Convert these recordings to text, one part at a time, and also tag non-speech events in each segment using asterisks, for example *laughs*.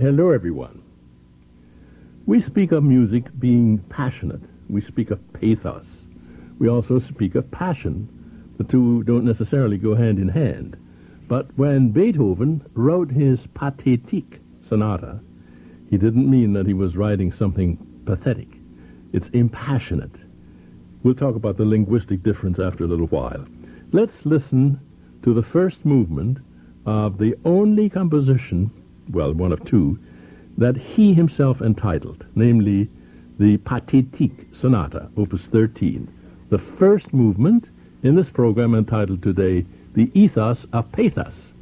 Hello, everyone. We speak of music being passionate. We speak of pathos. We also speak of passion. The two don't necessarily go hand in hand. But when Beethoven wrote his Pathetique sonata, he didn't mean that he was writing something pathetic. It's impassionate. We'll talk about the linguistic difference after a little while. Let's listen to the first movement of the only composition, well, one of two, that he himself entitled, namely the Pathetique Sonata, Opus 13. The first movement in this program entitled today, The Ethos of Pathos.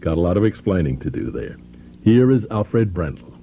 Got a lot of explaining to do there. Here is Alfred Brendel.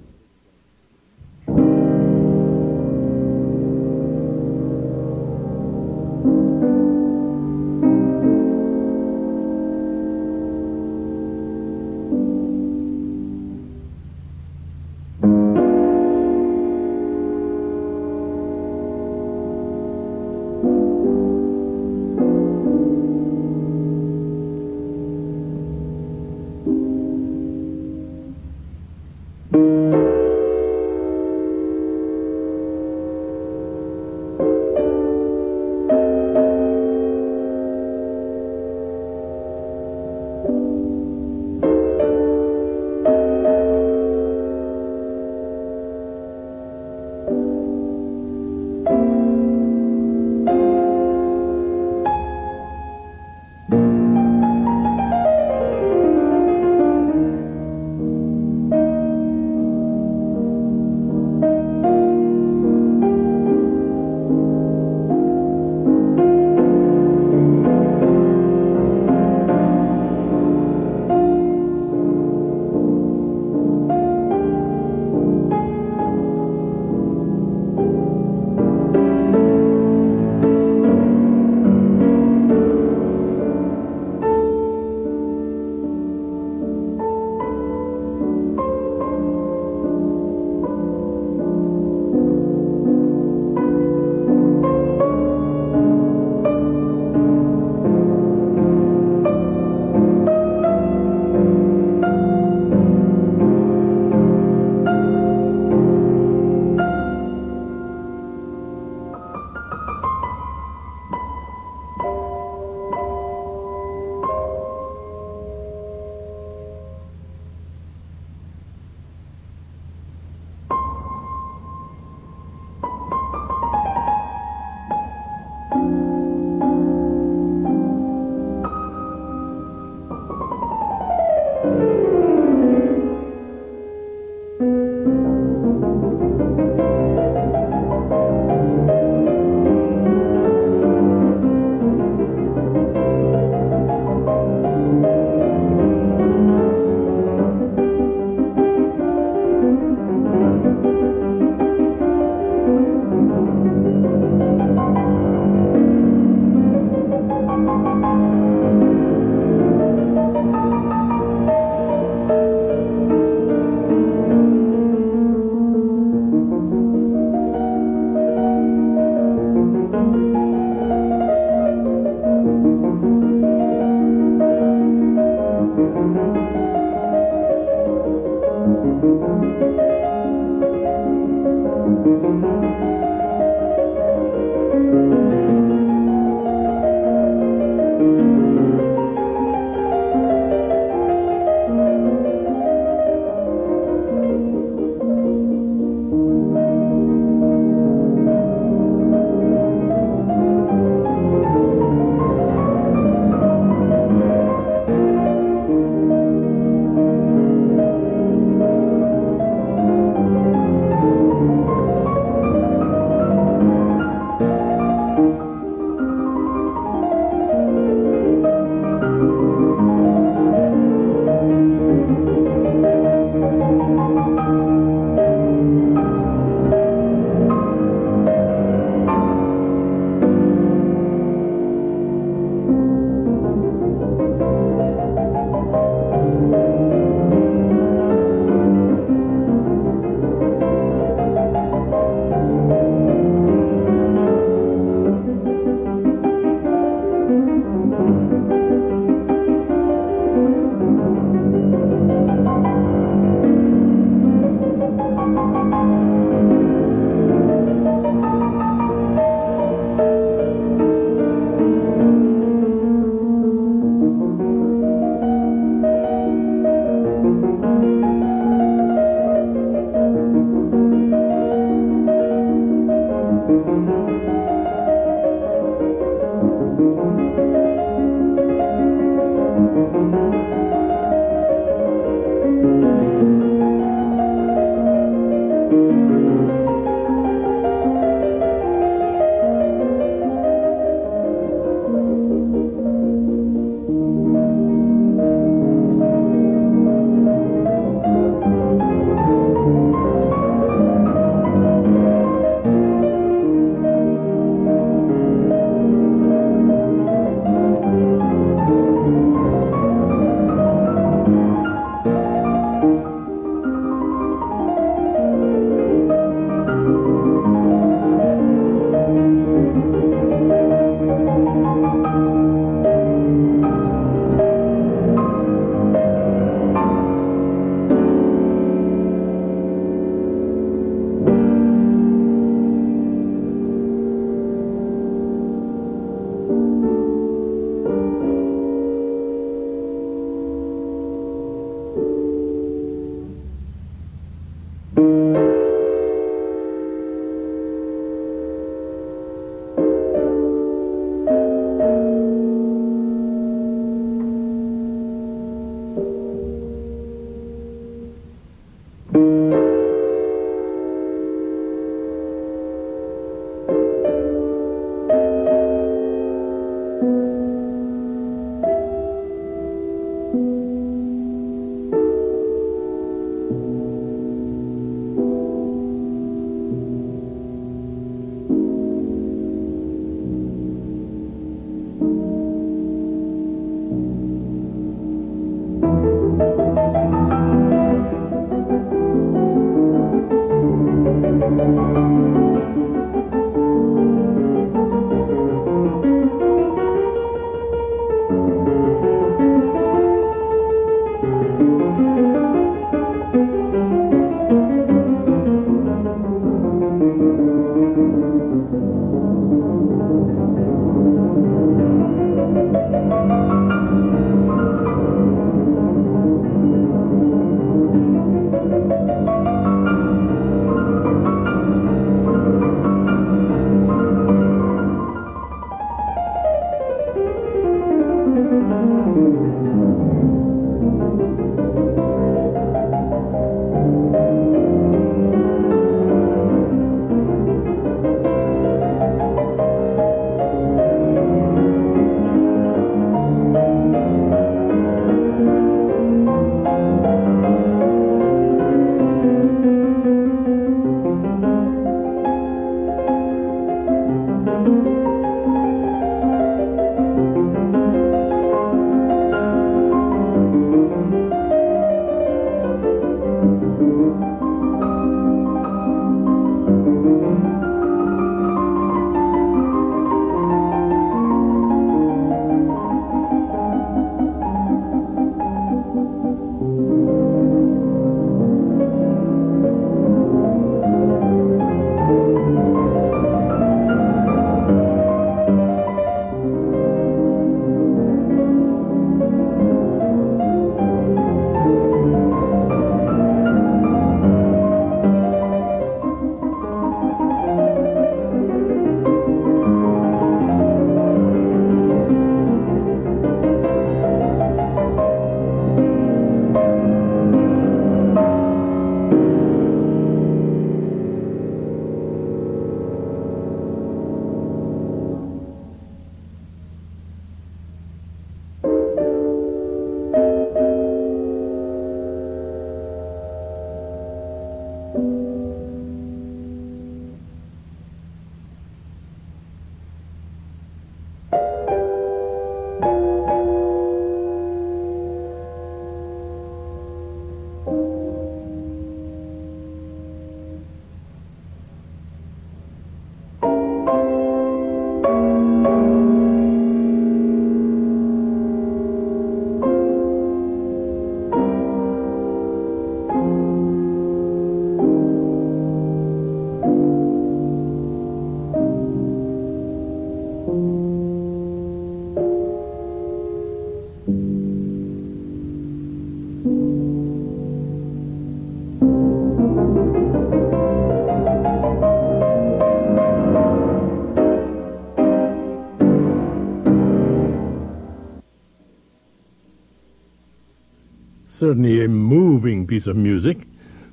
certainly a moving piece of music,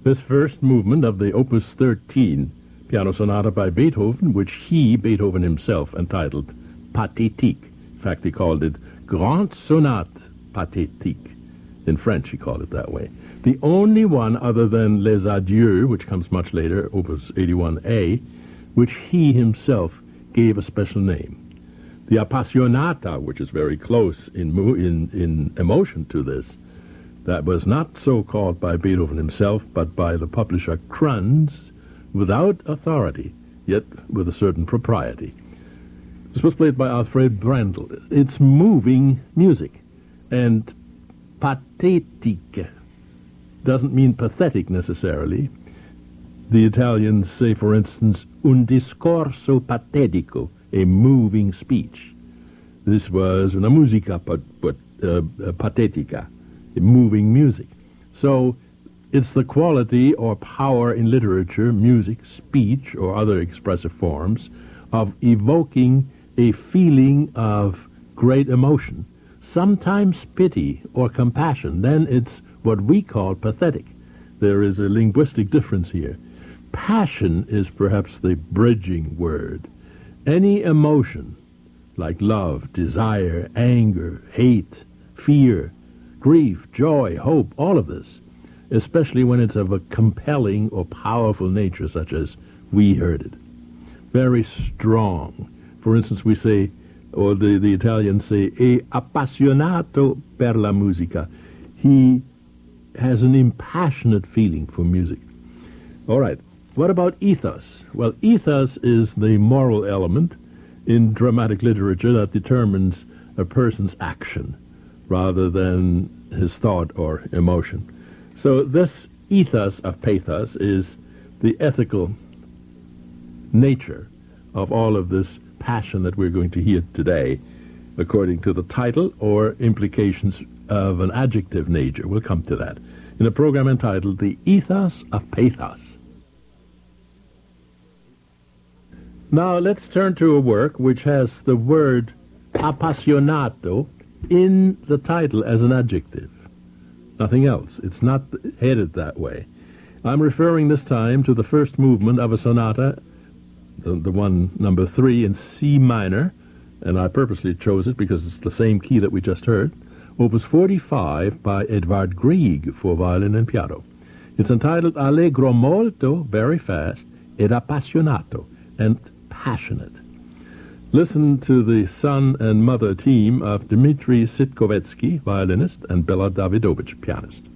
this first movement of the Opus 13 piano sonata by Beethoven, which he, Beethoven himself, entitled Pathétique. In fact, he called it Grande Sonate Pathétique. In French, he called it that way. The only one other than Les Adieux, which comes much later, Opus 81A, which he himself gave a special name. The Appassionata, which is very close in, in, in emotion to this, that was not so called by Beethoven himself, but by the publisher Cranz, without authority, yet with a certain propriety. This was played by Alfred Brendel. It's moving music, and pathétique doesn't mean pathetic necessarily. The Italians say, for instance, un discorso patetico, a moving speech. This was una musica but, but, uh, patetica moving music. So it's the quality or power in literature, music, speech, or other expressive forms of evoking a feeling of great emotion, sometimes pity or compassion. Then it's what we call pathetic. There is a linguistic difference here. Passion is perhaps the bridging word. Any emotion, like love, desire, anger, hate, fear, grief, joy, hope, all of this, especially when it's of a compelling or powerful nature, such as we heard it. Very strong. For instance, we say, or the, the Italians say, è appassionato per la musica. He has an impassionate feeling for music. All right. What about ethos? Well, ethos is the moral element in dramatic literature that determines a person's action rather than his thought or emotion. So this ethos of pathos is the ethical nature of all of this passion that we're going to hear today, according to the title or implications of an adjective nature. We'll come to that in a program entitled The Ethos of Pathos. Now let's turn to a work which has the word appassionato in the title as an adjective. Nothing else. It's not headed that way. I'm referring this time to the first movement of a sonata, the, the one number three in C minor, and I purposely chose it because it's the same key that we just heard, opus 45 by Edvard Grieg for violin and piano. It's entitled Allegro molto, very fast, ed appassionato, and passionate. Listen to the son and mother team of Dmitri Sitkovetsky, violinist, and Bela Davidovich, pianist.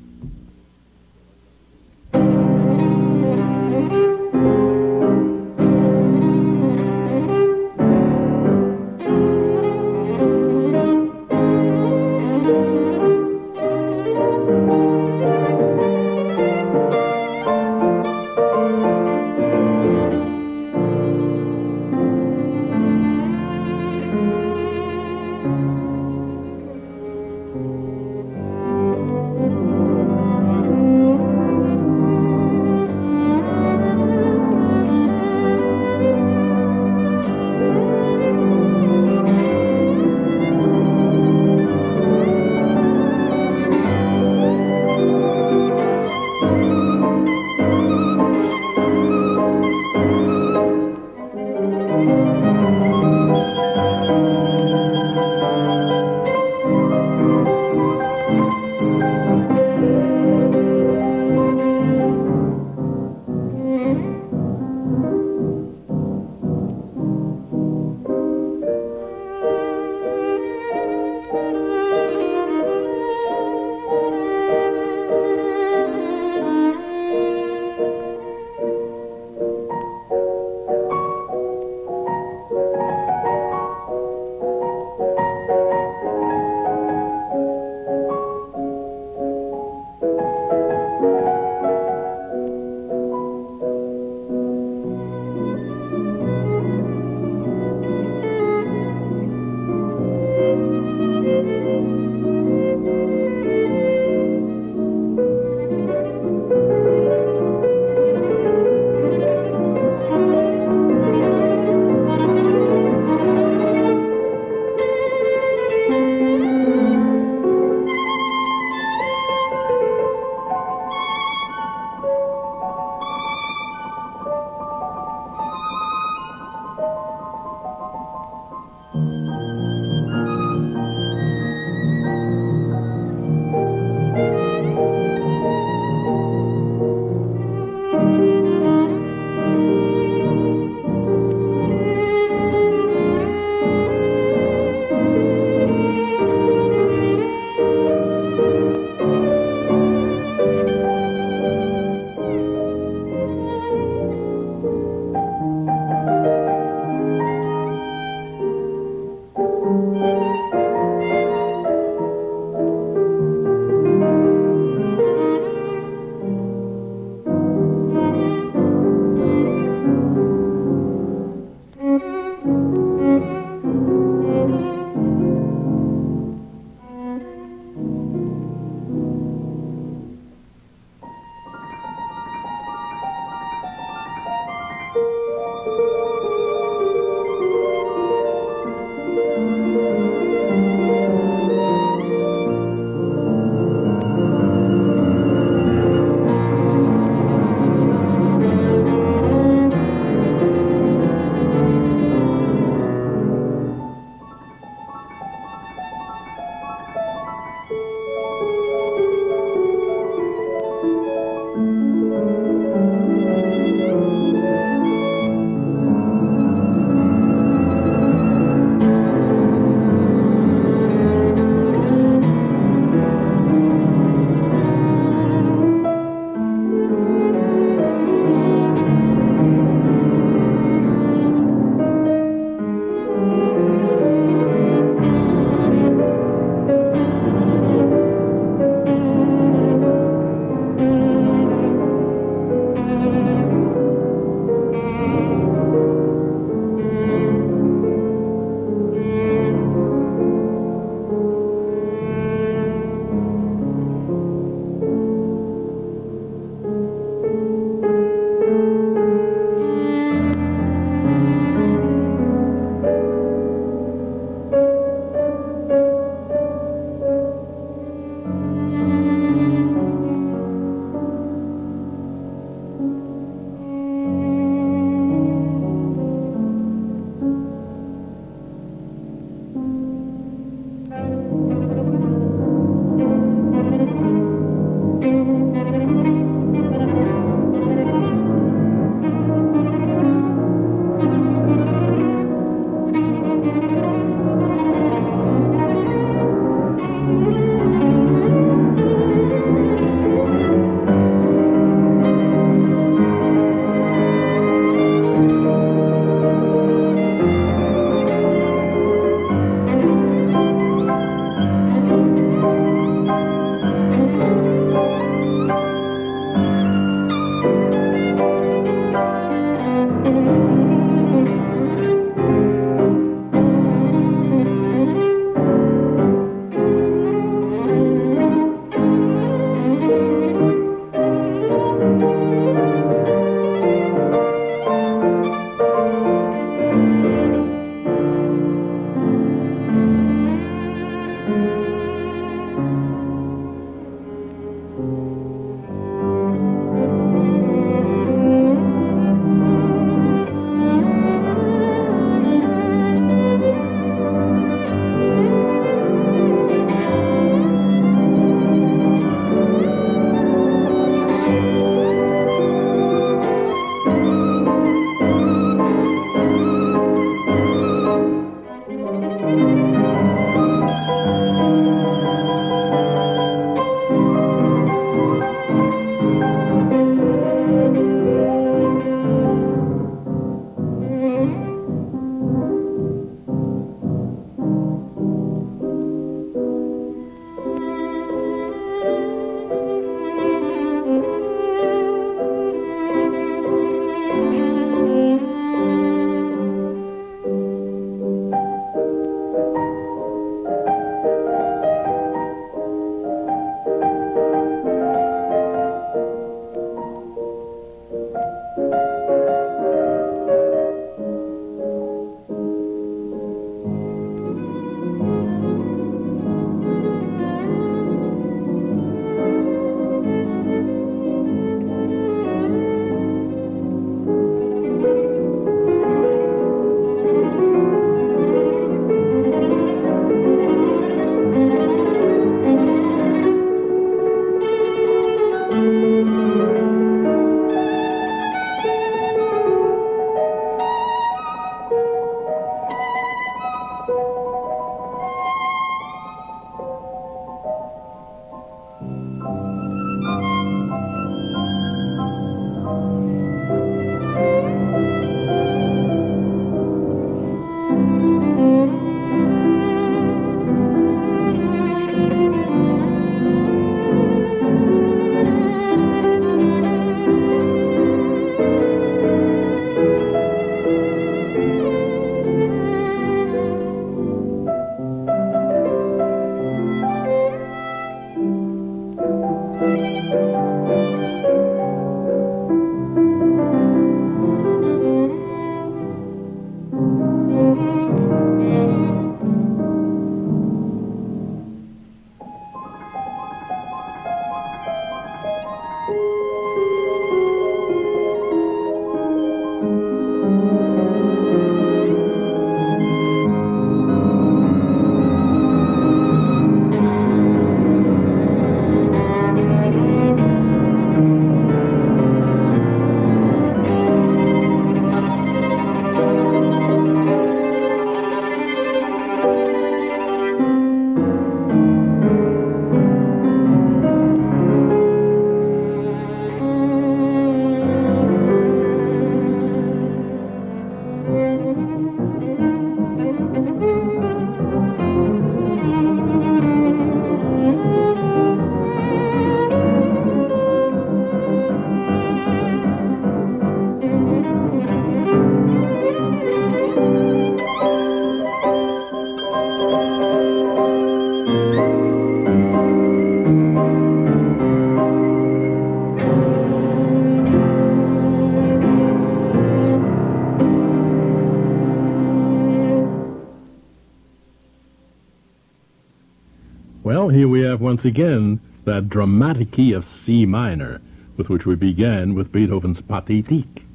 Once again that dramatic key of C minor with which we began with Beethoven's Pathetique.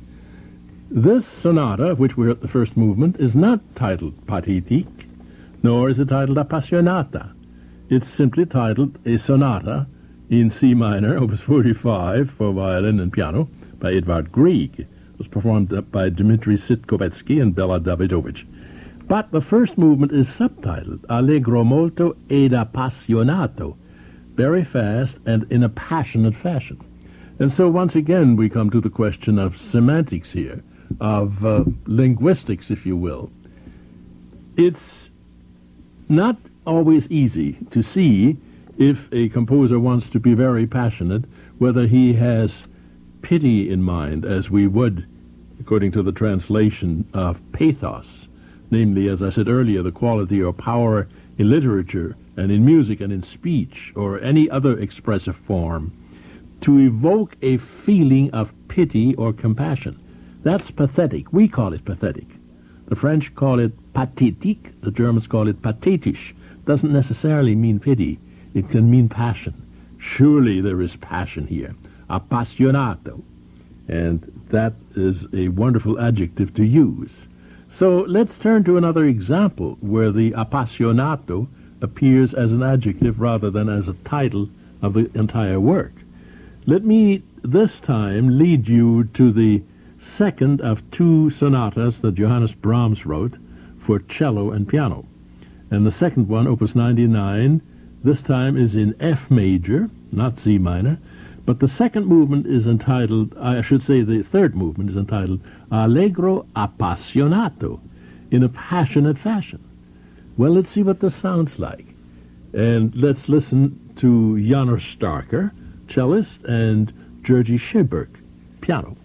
This sonata, of which we're at the first movement, is not titled Pathetique, nor is it titled Appassionata. It's simply titled a sonata in C minor, opus 45, for violin and piano, by Edvard Grieg. It was performed by Dmitri Sitkovetsky and Bela Davidovich. But the first movement is subtitled Allegro molto ed appassionato, very fast and in a passionate fashion. And so once again we come to the question of semantics here, of uh, linguistics, if you will. It's not always easy to see if a composer wants to be very passionate, whether he has pity in mind, as we would, according to the translation of pathos, namely, as I said earlier, the quality or power in literature and in music and in speech or any other expressive form to evoke a feeling of pity or compassion. That's pathetic. We call it pathetic. The French call it pathétique. The Germans call it pathetisch. Doesn't necessarily mean pity. It can mean passion. Surely there is passion here. Appassionato. And that is a wonderful adjective to use. So let's turn to another example where the appassionato appears as an adjective rather than as a title of the entire work. Let me this time lead you to the second of two sonatas that Johannes Brahms wrote for cello and piano. And the second one, opus 99, this time is in F major, not C minor, but the second movement is entitled, I should say the third movement is entitled Allegro Appassionato, in a passionate fashion. Well, let's see what this sounds like. And let's listen to Janos Starker, cellist, and Georgi Sebők, piano.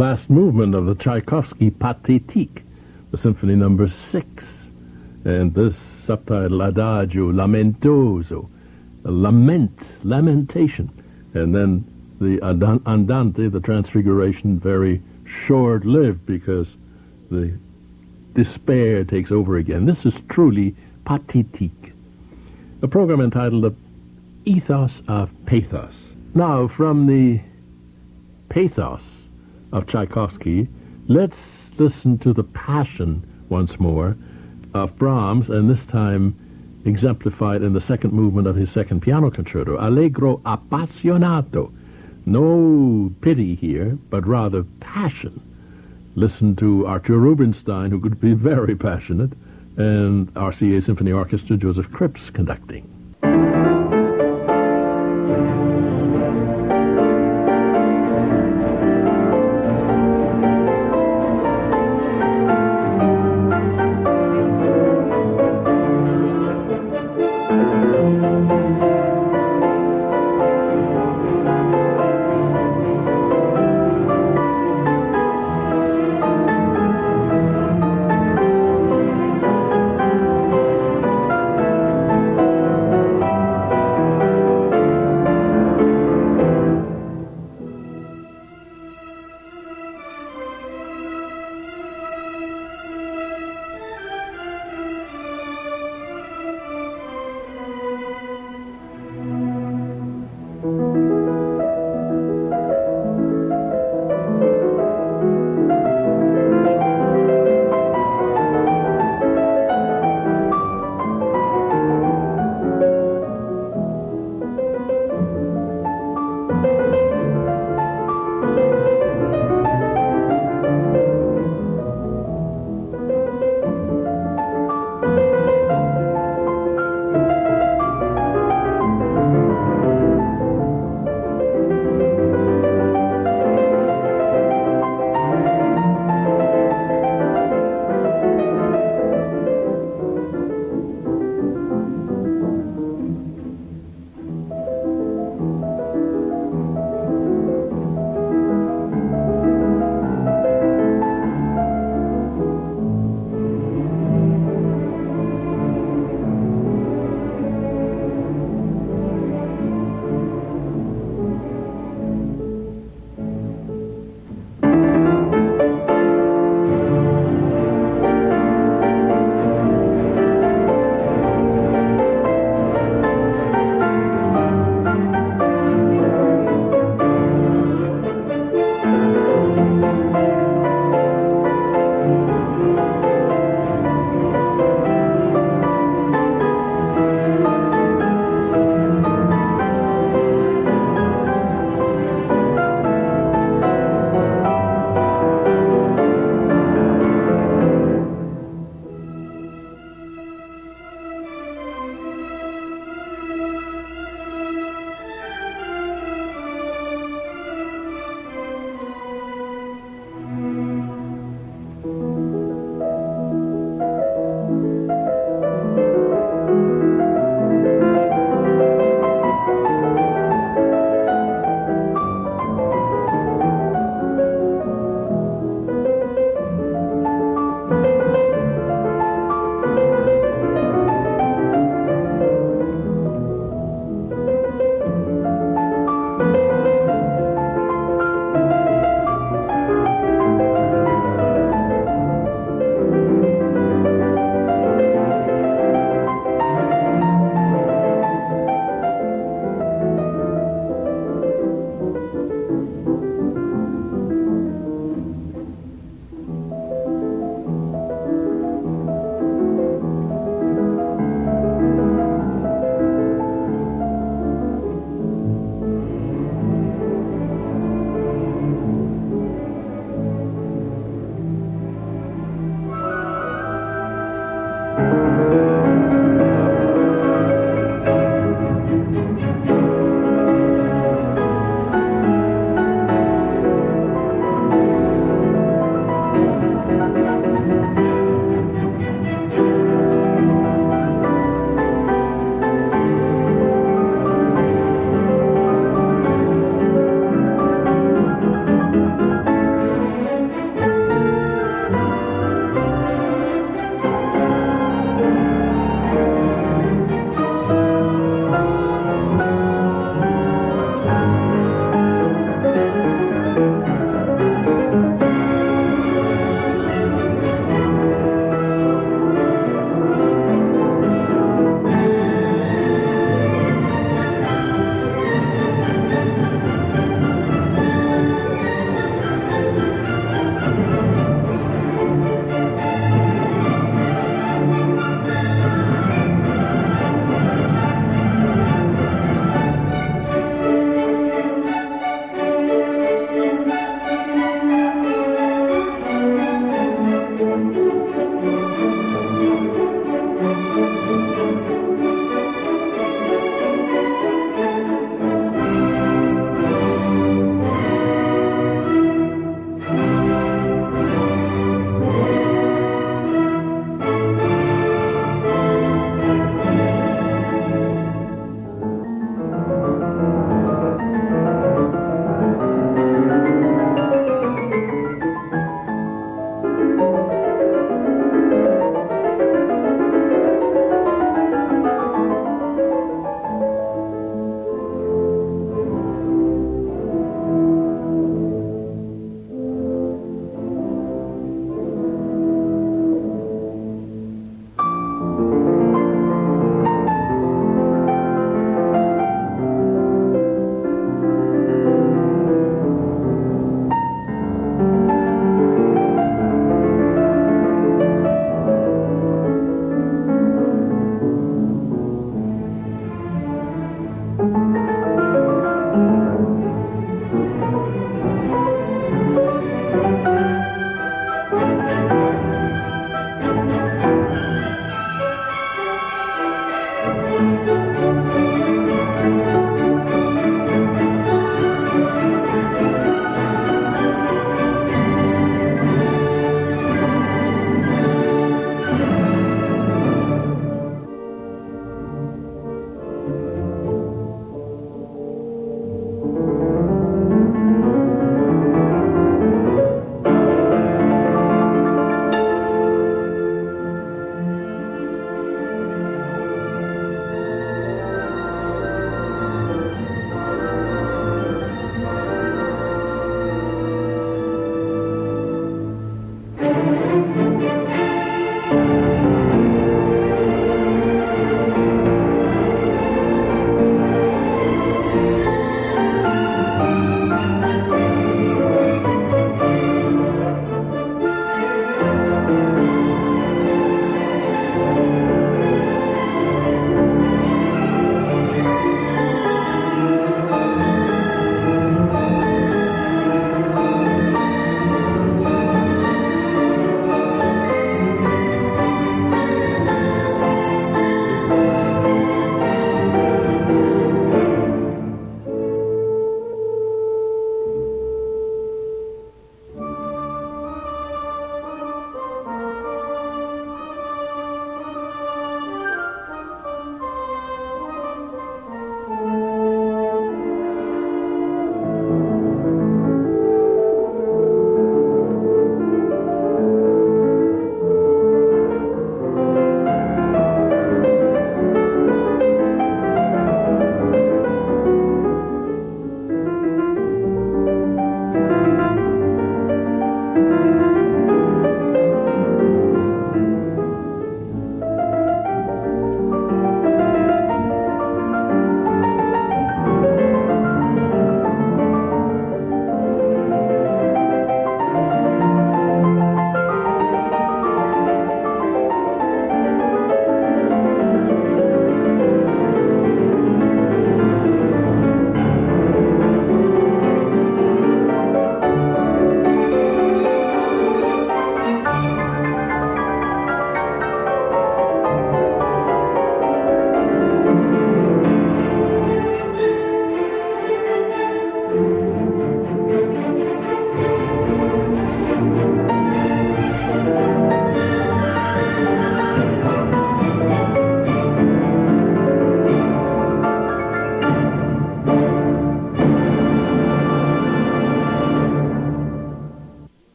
Last movement of the Tchaikovsky Pathétique, the Symphony Number Six, and this subtitle Adagio Lamentoso, lament, lamentation, and then the Andante, the Transfiguration, very short-lived because the despair takes over again. This is truly pathétique. A program entitled The Ethos of Pathos. Now, from the pathos of Tchaikovsky, let's listen to the passion once more of Brahms, and this time exemplified in the second movement of his second piano concerto, Allegro appassionato. No pity here, but rather passion. Listen to Artur Rubinstein, who could be *laughs* very passionate, and RCA Symphony Orchestra, Joseph Krips conducting.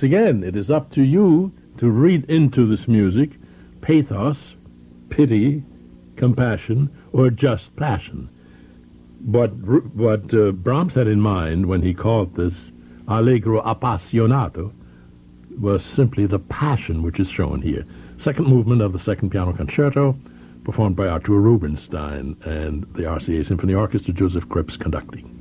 Once again, it is up to you to read into this music pathos, pity, compassion, or just passion. But what uh, Brahms had in mind when he called this Allegro appassionato was simply the passion which is shown here. Second movement of the second piano concerto, performed by Artur Rubinstein and the RCA Symphony Orchestra, Joseph Krips conducting.